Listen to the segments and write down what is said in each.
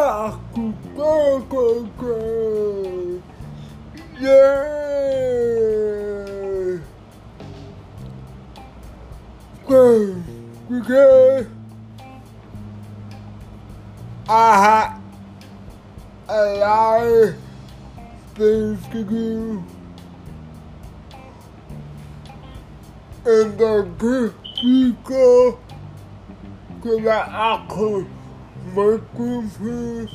aku kokok. Yeah. Okay. I had a lot of things to do. And the people could I could feel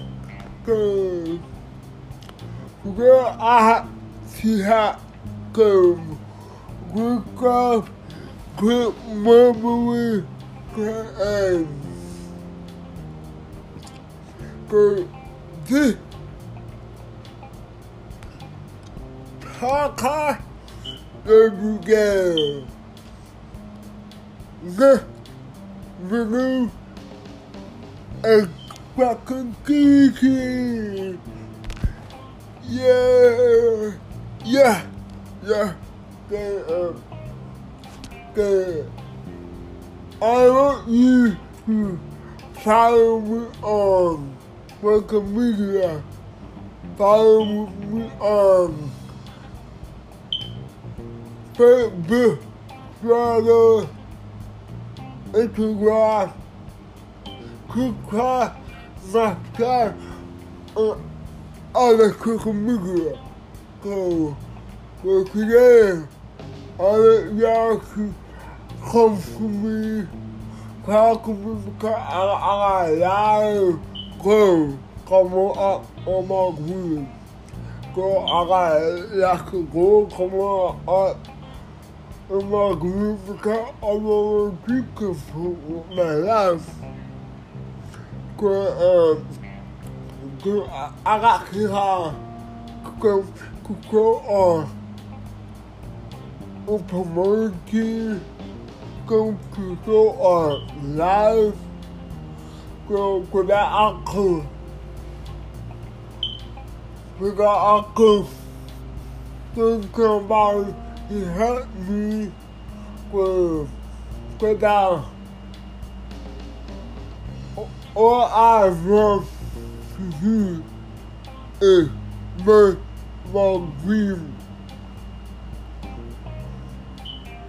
good. Girl, I had to come. Good God, good memory, end. Good. This podcast that you get. The video is fucking geeky. Yeah, yeah, yeah. The, uh, the, I want you to follow me on social media. Follow me on Facebook, Twitter, Instagram, Snapchat, and other social media. So, for today, I want y'all to come to me, talk to me because I, got a lot of clothes coming up on my grid. So I got a lot of gold coming up in my group because I want to keep with my life. Cause, um, I, got go to go on a promotion, go go on live, go to that could. Because I could think about he helped me with without all I want to do is make my dream.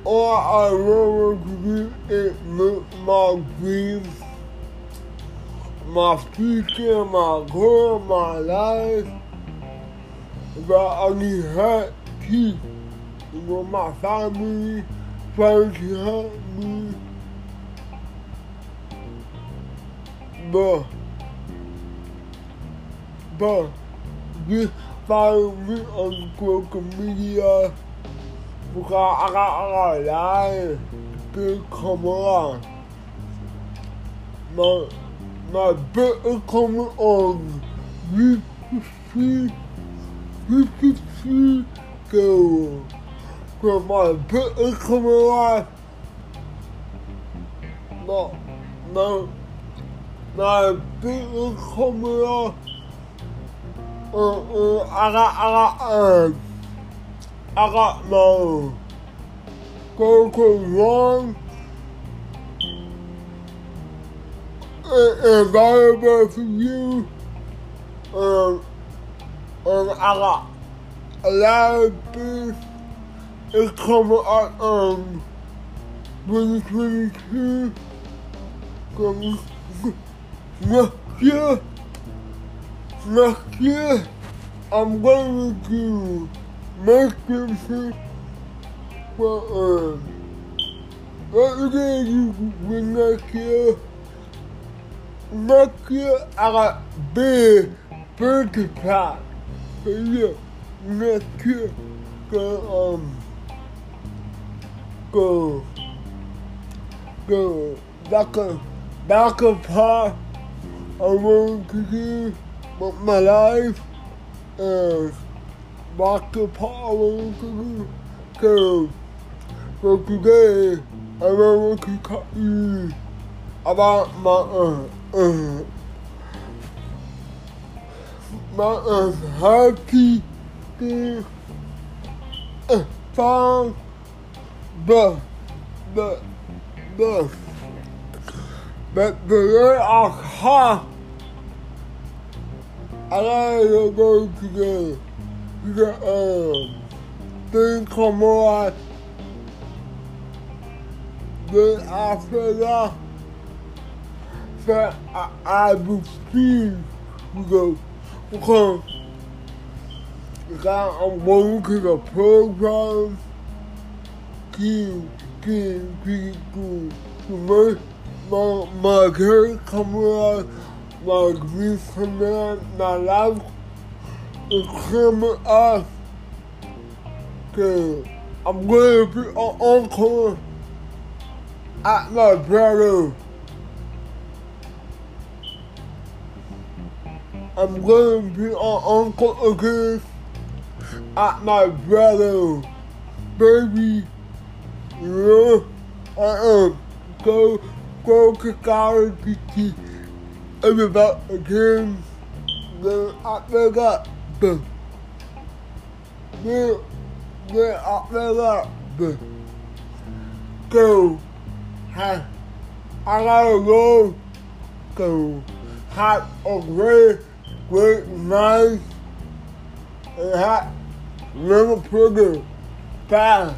All I want to do is make my dreams, my future, my goal, my life. But I need help too. You my family, friends help me. But, but, just follow me on social media because I got a lot of to come on. My, my book is coming on week 53 go. So my book is coming on. No, no, coming on. Uh, uh, I got, uh, I got my go go wrong. Valuable for you. And a lot of things is coming out um 2022 from next next year I'm going to make this for um what you gonna do for next year? Next I got big birthday party so yeah next year go um go go back up back up part I want to do with my life is. back I want to do so for today I want to talk to you about my uh uh my uh happy thing uh, song but but but but the way I I gotta go to the to the um thing come on. Then after that, that I, I refuse to go because because I'm going to the program to to to to to make my my hair coming out, my grease coming out, my life is coming out. I'm to be an uncle at my brother. I'm to be an uncle again at my brother. Baby, you know, I am go to college to about the then then after that, the go. Have I gotta go go. Have a great great night and have little pretty fast